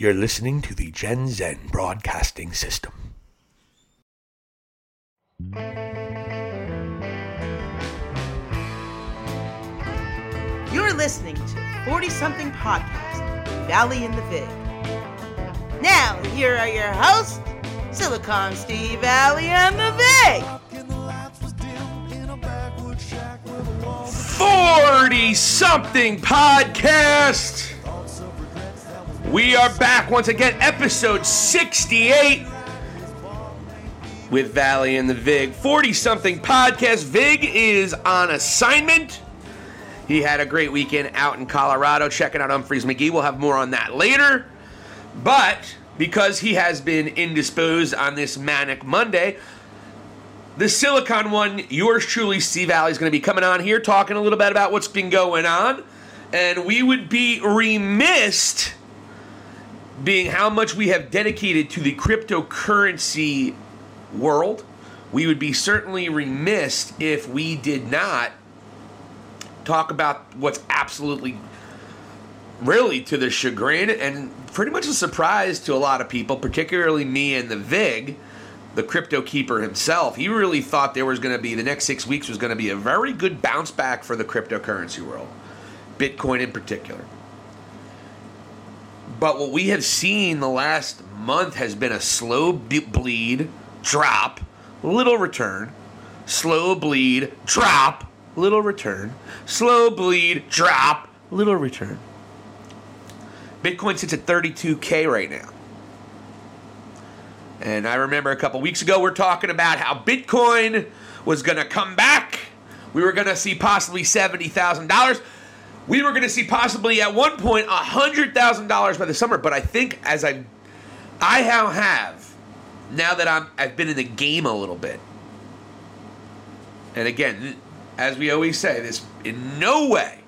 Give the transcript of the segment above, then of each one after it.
You're listening to the Gen Zen Broadcasting System. You're listening to 40 something podcast, Valley in the Vig. Now, here are your hosts, Silicon Steve Valley and the Vig. 40 something podcast. We are back once again, episode 68 with Valley and the Vig. 40 something podcast. Vig is on assignment. He had a great weekend out in Colorado checking out Humphreys McGee. We'll have more on that later. But because he has been indisposed on this manic Monday, the Silicon one, yours truly, Steve Valley, is going to be coming on here talking a little bit about what's been going on. And we would be remiss being how much we have dedicated to the cryptocurrency world. We would be certainly remiss if we did not talk about what's absolutely really to the chagrin and pretty much a surprise to a lot of people, particularly me and the VIG, the crypto keeper himself. He really thought there was going to be the next six weeks was going to be a very good bounce back for the cryptocurrency world, Bitcoin in particular. But what we have seen the last month has been a slow bleed, drop, little return, slow bleed, drop, little return, slow bleed, drop, little return. Bitcoin sits at 32K right now. And I remember a couple weeks ago, we are talking about how Bitcoin was going to come back. We were going to see possibly $70,000. We were going to see possibly at one point $100,000 by the summer. But I think as I, I now have, now that I'm, I've been in the game a little bit, and again, as we always say, this in no way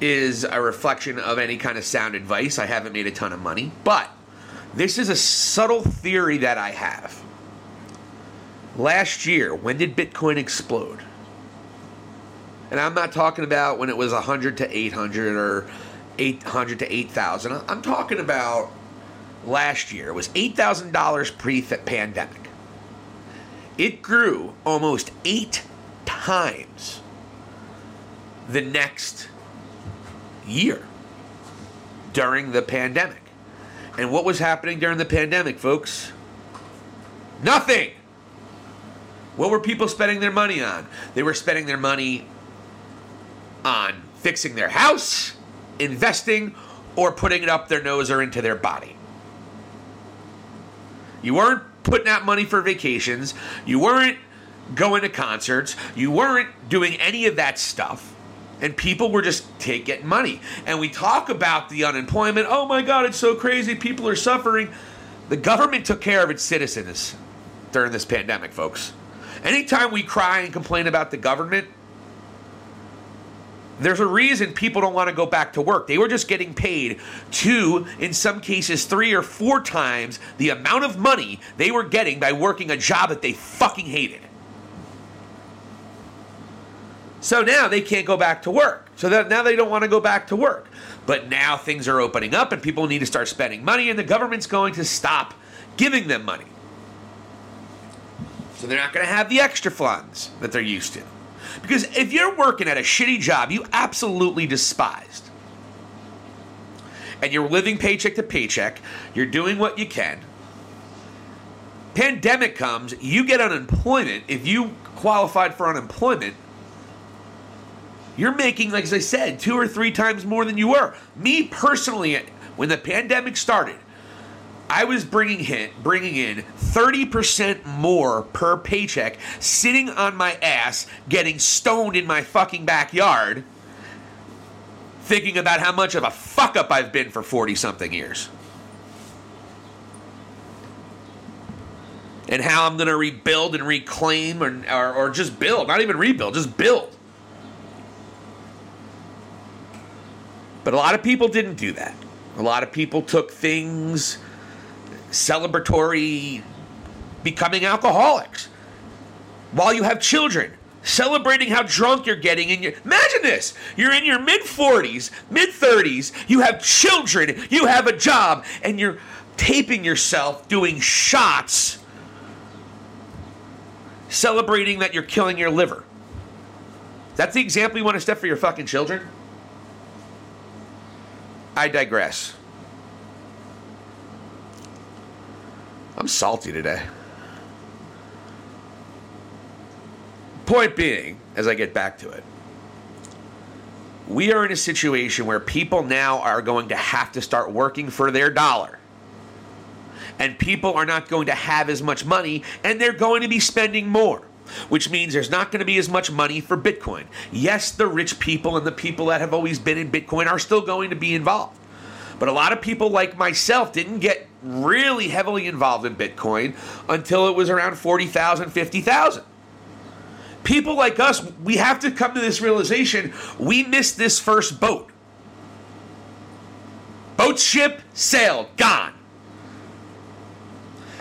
is a reflection of any kind of sound advice. I haven't made a ton of money, but this is a subtle theory that I have. Last year, when did Bitcoin explode? And I'm not talking about when it was 100 to 800 or 800 to 8,000. I'm talking about last year. It was $8,000 pre pandemic. It grew almost eight times the next year during the pandemic. And what was happening during the pandemic, folks? Nothing. What were people spending their money on? They were spending their money on fixing their house, investing, or putting it up their nose or into their body. You weren't putting out money for vacations. You weren't going to concerts. You weren't doing any of that stuff. And people were just taking money. And we talk about the unemployment. Oh my God, it's so crazy. People are suffering. The government took care of its citizens during this pandemic, folks. Anytime we cry and complain about the government, there's a reason people don't want to go back to work. They were just getting paid two, in some cases, three or four times the amount of money they were getting by working a job that they fucking hated. So now they can't go back to work. So that now they don't want to go back to work. But now things are opening up and people need to start spending money and the government's going to stop giving them money. So they're not going to have the extra funds that they're used to. Because if you're working at a shitty job you absolutely despised, and you're living paycheck to paycheck, you're doing what you can. Pandemic comes, you get unemployment. If you qualified for unemployment, you're making, like as I said, two or three times more than you were. Me personally, when the pandemic started, I was bringing in, bringing in 30% more per paycheck, sitting on my ass, getting stoned in my fucking backyard, thinking about how much of a fuck up I've been for 40 something years. And how I'm going to rebuild and reclaim or, or, or just build, not even rebuild, just build. But a lot of people didn't do that. A lot of people took things celebratory becoming alcoholics. While you have children celebrating how drunk you're getting in your imagine this you're in your mid 40s mid 30s you have children you have a job and you're taping yourself doing shots celebrating that you're killing your liver. That's the example you want to set for your fucking children? I digress i'm salty today Point being, as I get back to it, we are in a situation where people now are going to have to start working for their dollar. And people are not going to have as much money, and they're going to be spending more, which means there's not going to be as much money for Bitcoin. Yes, the rich people and the people that have always been in Bitcoin are still going to be involved. But a lot of people like myself didn't get really heavily involved in Bitcoin until it was around 40,000, 50,000 people like us, we have to come to this realization we missed this first boat. Boat ship sailed, gone.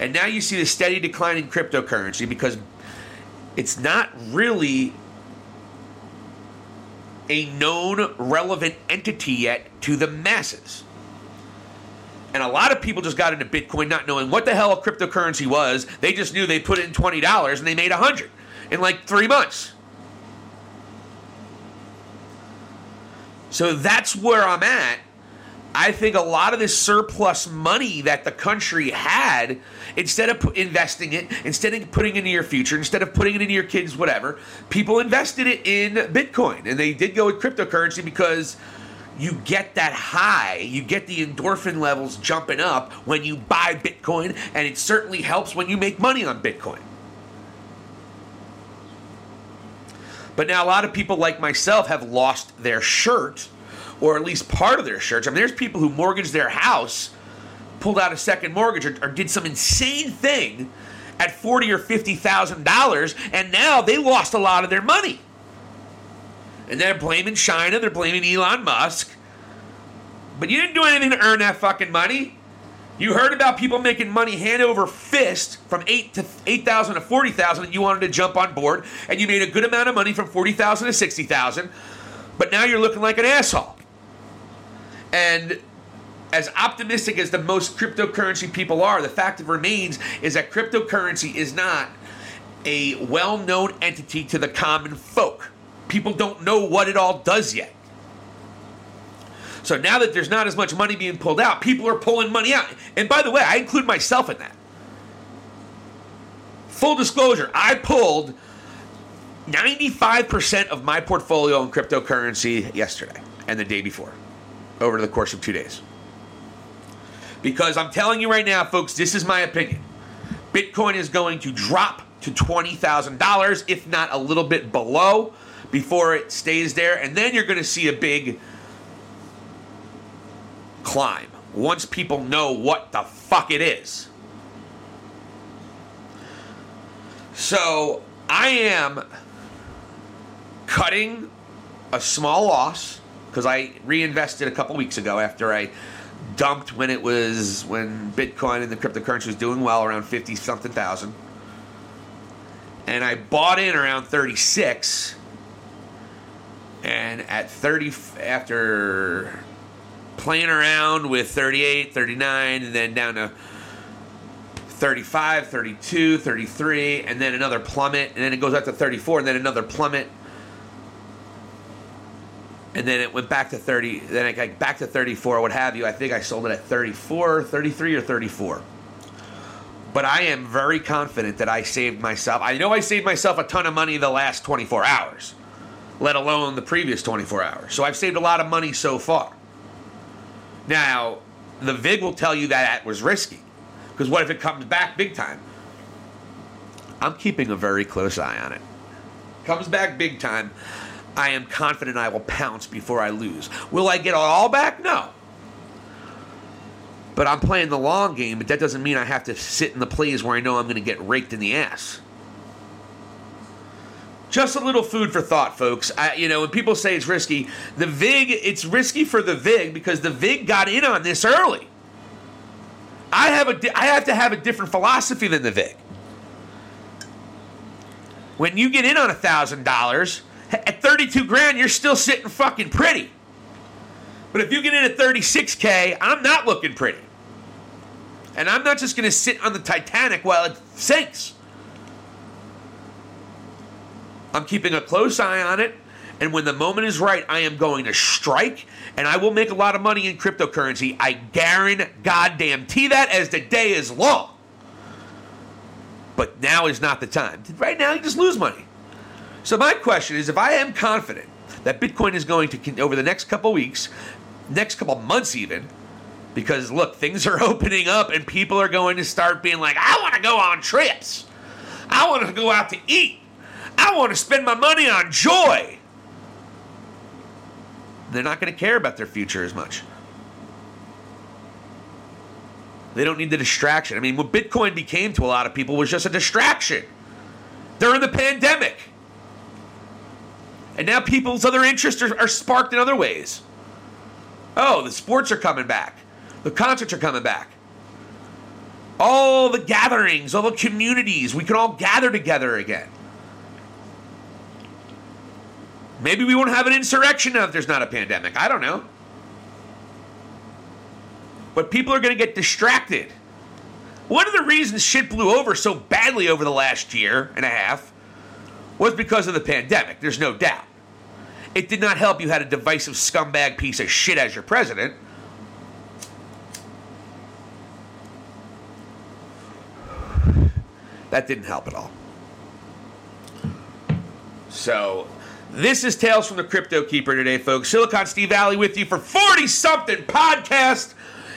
And now you see the steady decline in cryptocurrency because it's not really a known relevant entity yet to the masses. And a lot of people just got into Bitcoin not knowing what the hell a cryptocurrency was. They just knew they put in $20 and they made 100 in like three months. So that's where I'm at. I think a lot of this surplus money that the country had, instead of investing it, instead of putting it into your future, instead of putting it into your kids, whatever, people invested it in Bitcoin. And they did go with cryptocurrency because you get that high, you get the endorphin levels jumping up when you buy Bitcoin, and it certainly helps when you make money on Bitcoin. But now a lot of people like myself have lost their shirt, or at least part of their shirt. I mean, there's people who mortgaged their house, pulled out a second mortgage, or, or did some insane thing at forty or fifty thousand dollars, and now they lost a lot of their money. And they're blaming China, they're blaming Elon Musk. But you didn't do anything to earn that fucking money. You heard about people making money hand over fist from eight to eight thousand to forty thousand, and you wanted to jump on board, and you made a good amount of money from forty thousand to sixty thousand, but now you're looking like an asshole. And as optimistic as the most cryptocurrency people are, the fact of remains is that cryptocurrency is not a well-known entity to the common folk. People don't know what it all does yet. So now that there's not as much money being pulled out, people are pulling money out. And by the way, I include myself in that. Full disclosure, I pulled 95% of my portfolio in cryptocurrency yesterday and the day before over the course of two days. Because I'm telling you right now, folks, this is my opinion. Bitcoin is going to drop to $20,000, if not a little bit below, before it stays there. And then you're going to see a big climb once people know what the fuck it is. So I am cutting a small loss because I reinvested a couple weeks ago after I dumped when it was when Bitcoin and the cryptocurrency was doing well around 50 something thousand. And I bought in around 36 and at 30 after playing around with 38, 39, and then down to 35, 32, 33, and then another plummet, and then it goes up to 34, and then another plummet. And then it went back to 30, then it got back to 34, what have you. I think I sold it at 34, 33, or 34. But I am very confident that I saved myself. I know I saved myself a ton of money the last 24 hours, let alone the previous 24 hours. So I've saved a lot of money so far. Now, the VIG will tell you that that was risky. Because what if it comes back big time? I'm keeping a very close eye on it. Comes back big time, I am confident I will pounce before I lose. Will I get it all back? No. But I'm playing the long game, but that doesn't mean I have to sit in the plays where I know I'm going to get raked in the ass. Just a little food for thought, folks. I, you know, when people say it's risky, the VIG, it's risky for the VIG because the VIG got in on this early. I have a, I have to have a different philosophy than the VIG. when you get in on a thousand dollars at 32 grand, you're still sitting fucking pretty. But if you get in at 36k, I'm not looking pretty. And I'm not just going to sit on the Titanic while it sinks. I'm keeping a close eye on it. And when the moment is right, I am going to strike and I will make a lot of money in cryptocurrency. I guarantee goddamn that as the day is long. But now is not the time. Right now, you just lose money. So my question is if I am confident that Bitcoin is going to, over the next couple weeks, next couple months even, because look, things are opening up and people are going to start being like, I want to go on trips. I want to go out to eat. I want to spend my money on joy. They're not going to care about their future as much. They don't need the distraction. I mean, what Bitcoin became to a lot of people was just a distraction during the pandemic. And now people's other interests are, are sparked in other ways. Oh, the sports are coming back. The concerts are coming back. All the gatherings, all the communities, we can all gather together again. Maybe we won't have an insurrection now if there's not a pandemic. I don't know. But people are going to get distracted. One of the reasons shit blew over so badly over the last year and a half was because of the pandemic. There's no doubt. It did not help you had a divisive scumbag piece of shit as your president. That didn't help at all. So, this is Tales from the Crypto Keeper today, folks. Silicon Steve Valley with you for 40 something podcast.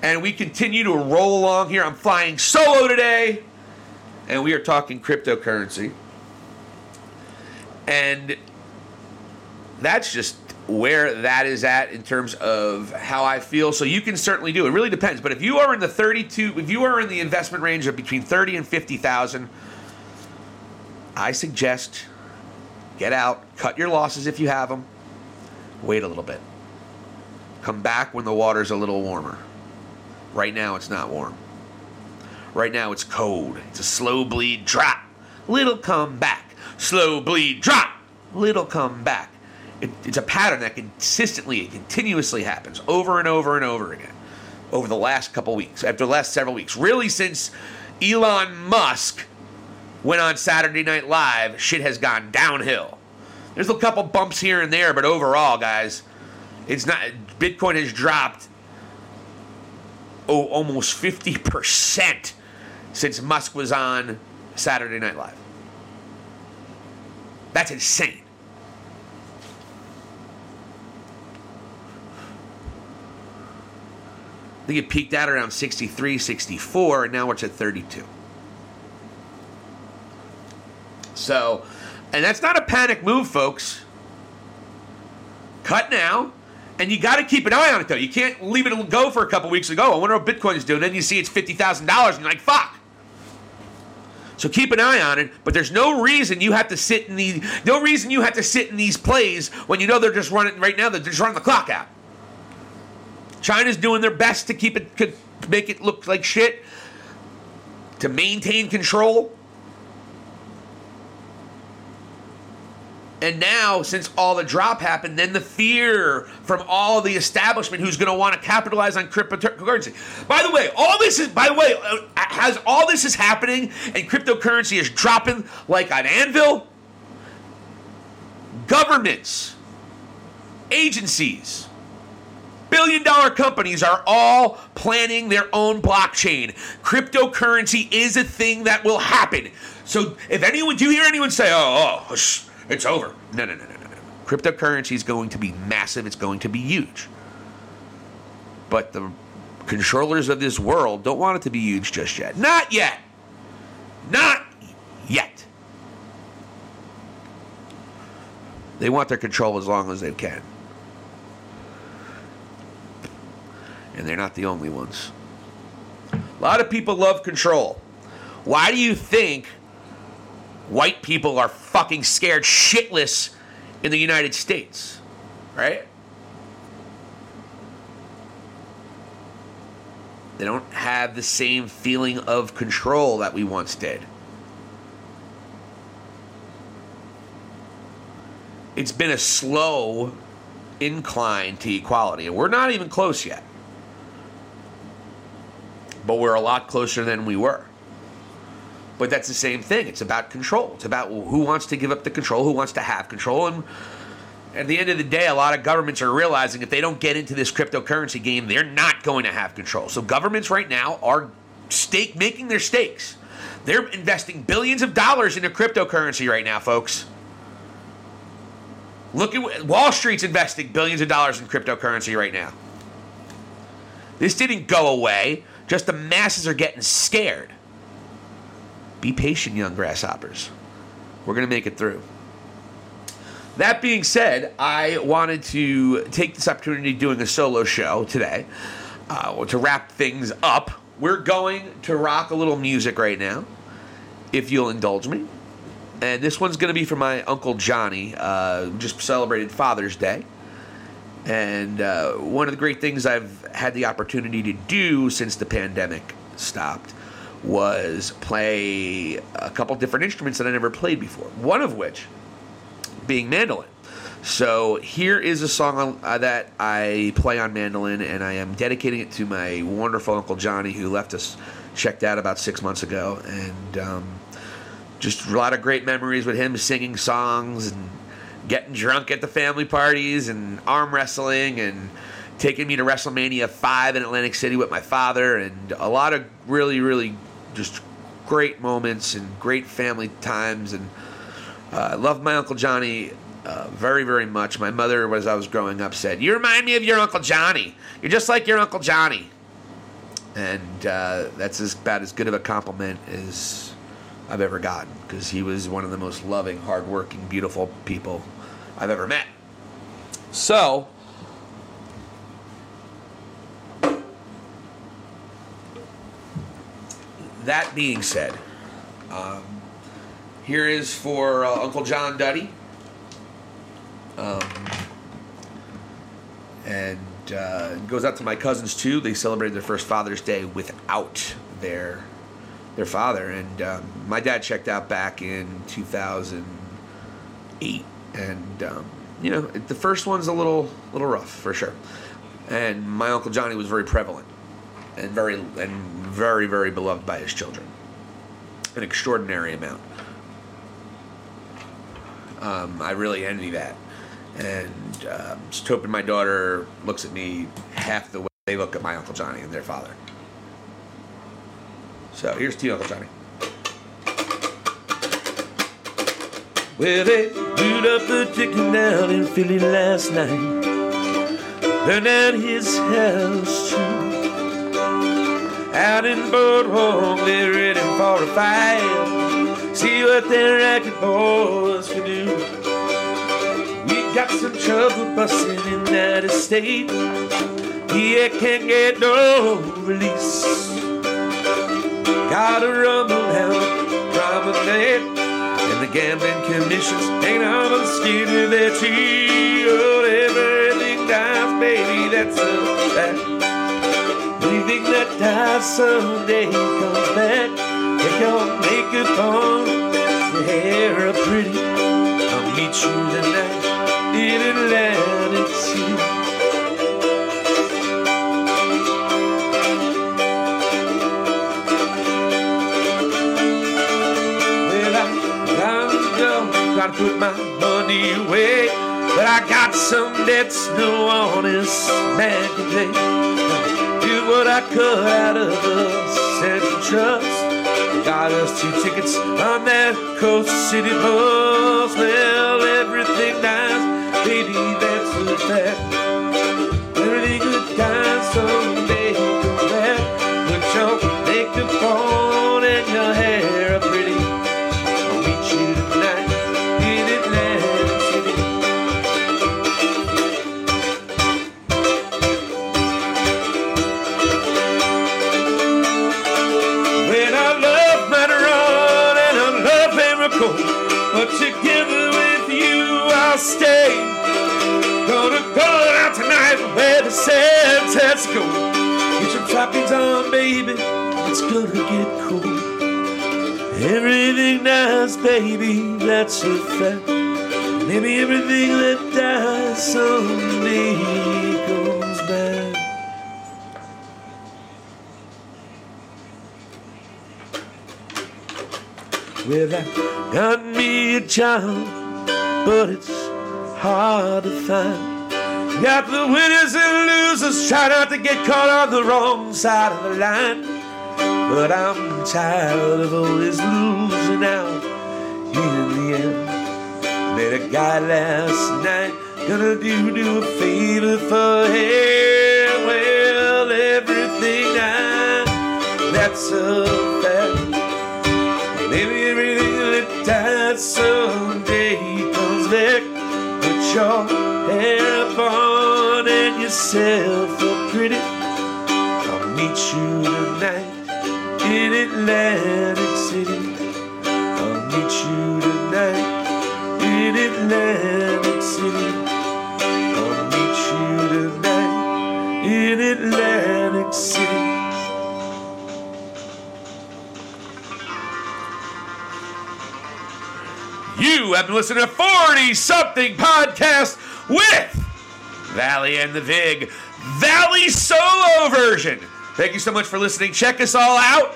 And we continue to roll along here. I'm flying solo today. And we are talking cryptocurrency. And that's just where that is at in terms of how I feel. So you can certainly do it. Really depends. But if you are in the 32, if you are in the investment range of between 30 and 50,000, I suggest get out, cut your losses if you have them, wait a little bit. Come back when the water's a little warmer. Right now it's not warm. Right now it's cold. It's a slow bleed drop. Little come back. Slow bleed drop. Little come back it, it's a pattern that consistently and continuously happens over and over and over again over the last couple weeks, after the last several weeks. Really, since Elon Musk went on Saturday Night Live, shit has gone downhill. There's a couple bumps here and there, but overall, guys, it's not. Bitcoin has dropped oh, almost 50% since Musk was on Saturday Night Live. That's insane. I think it peaked out around 63, 64, and now it's at 32. So, and that's not a panic move, folks. Cut now, and you got to keep an eye on it, though. You can't leave it go for a couple weeks ago. I wonder what Bitcoin's doing. Then you see it's $50,000, and you're like, fuck. So keep an eye on it, but there's no reason you have to sit in the no reason you have to sit in these plays when you know they're just running right now. They're just running the clock out. China's doing their best to keep it, make it look like shit, to maintain control. And now, since all the drop happened, then the fear from all the establishment who's going to want to capitalize on cryptocurrency. By the way, all this is, by the way, uh, has all this is happening and cryptocurrency is dropping like an anvil? Governments, agencies, billion dollar companies are all planning their own blockchain. Cryptocurrency is a thing that will happen. So if anyone, do you hear anyone say, oh, oh it's over? No, no, no, no, no. Cryptocurrency is going to be massive. It's going to be huge. But the controllers of this world don't want it to be huge just yet. Not yet. Not yet. They want their control as long as they can. and they're not the only ones. A lot of people love control. Why do you think white people are fucking scared shitless in the United States? Right? They don't have the same feeling of control that we once did. it's been a slow incline to equality, and we're not even close yet. But we're a lot closer than we were. But that's the same thing. It's about control. It's about who wants to give up the control, who wants to have control, and at the end of the day, a lot of governments are realizing if they don't get into this cryptocurrency game, they're not going to have control. So governments right now are stake making their stakes. They're investing billions of dollars into cryptocurrency right now, folks. Look at Wall Street's investing billions of dollars in cryptocurrency right now. This didn't go away, just the masses are getting scared. Be patient, young grasshoppers. We're going to make it through. That being said, I wanted to take this opportunity doing a solo show today uh, to wrap things up. We're going to rock a little music right now, if you'll indulge me. And this one's going to be for my Uncle Johnny, uh, just celebrated Father's Day. And uh, one of the great things I've had the opportunity to do since the pandemic stopped was play a couple different instruments that I never played before. One of which being mandolin. So here is a song uh, that I play on mandolin, and I am dedicating it to my wonderful Uncle Johnny, who left us checked out about six months ago, and um, just a lot of great memories with him singing songs and getting drunk at the family parties and arm wrestling and taking me to WrestleMania 5 in Atlantic City with my father and a lot of really really just great moments and great family times and uh, I love my Uncle Johnny uh, very, very much. My mother, as I was growing up, said, You remind me of your Uncle Johnny. You're just like your Uncle Johnny. And uh, that's as about as good of a compliment as I've ever gotten because he was one of the most loving, hardworking, beautiful people I've ever met. So, that being said, um, here is for uh, Uncle John Duddy. Um, and uh, goes out to my cousins too. They celebrated their first Father's Day without their their father, and um, my dad checked out back in 2008, and um, you know the first one's a little little rough for sure. And my uncle Johnny was very prevalent and very and very very beloved by his children, an extraordinary amount. Um, I really envy that. And um, just hoping my daughter looks at me half the way they look at my Uncle Johnny and their father. So here's to you, Uncle Johnny. Well, they blew up the chicken down in Philly last night. Burned out his house too. Out in Boardwalk, they're ready for a fight. See what their racket boys can do. We got some trouble busting in that state. Yeah, can't get no release. Gotta rumble down promenade. And the gambling commission's hanging on the skin of their tree. Oh, everything dies, baby, that's a fact. Anything that dies someday comes back. If your makeup on, your hair up pretty, I'll meet you tonight in Atlantic City. Well, I go, gotta put my money away. But I got some debts no honest man can pay. What I could out of the Central Trust. Got us two tickets on that Coast City bus. Well, everything nice, baby, that's a fact. Baby. It's gonna get cold. Everything dies, baby, that's a fact. Maybe everything that dies someday comes back. Well, I got me a job, but it's hard to find. Got the winners and losers, try not to get caught on the wrong side of the line. But I'm tired of always losing out in the end. Met a guy last night, gonna do do a favor for him. Well, everything I that's a fact. Maybe everything that died someday comes back. Put your hair yourself up pretty. I'll meet you tonight in Atlantic City. I'll meet you tonight in Atlantic City. I'll meet you tonight in Atlantic City. You have been listening to 40 something podcast with Valley and the Vig, Valley solo version. Thank you so much for listening. Check us all out.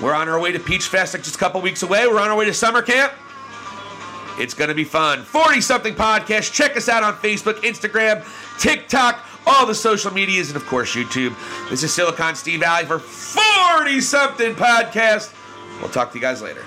We're on our way to Peach Fest, like just a couple weeks away. We're on our way to summer camp. It's going to be fun. 40 something podcast. Check us out on Facebook, Instagram, TikTok, all the social medias, and of course, YouTube. This is Silicon Steve Valley for 40 something podcast. We'll talk to you guys later.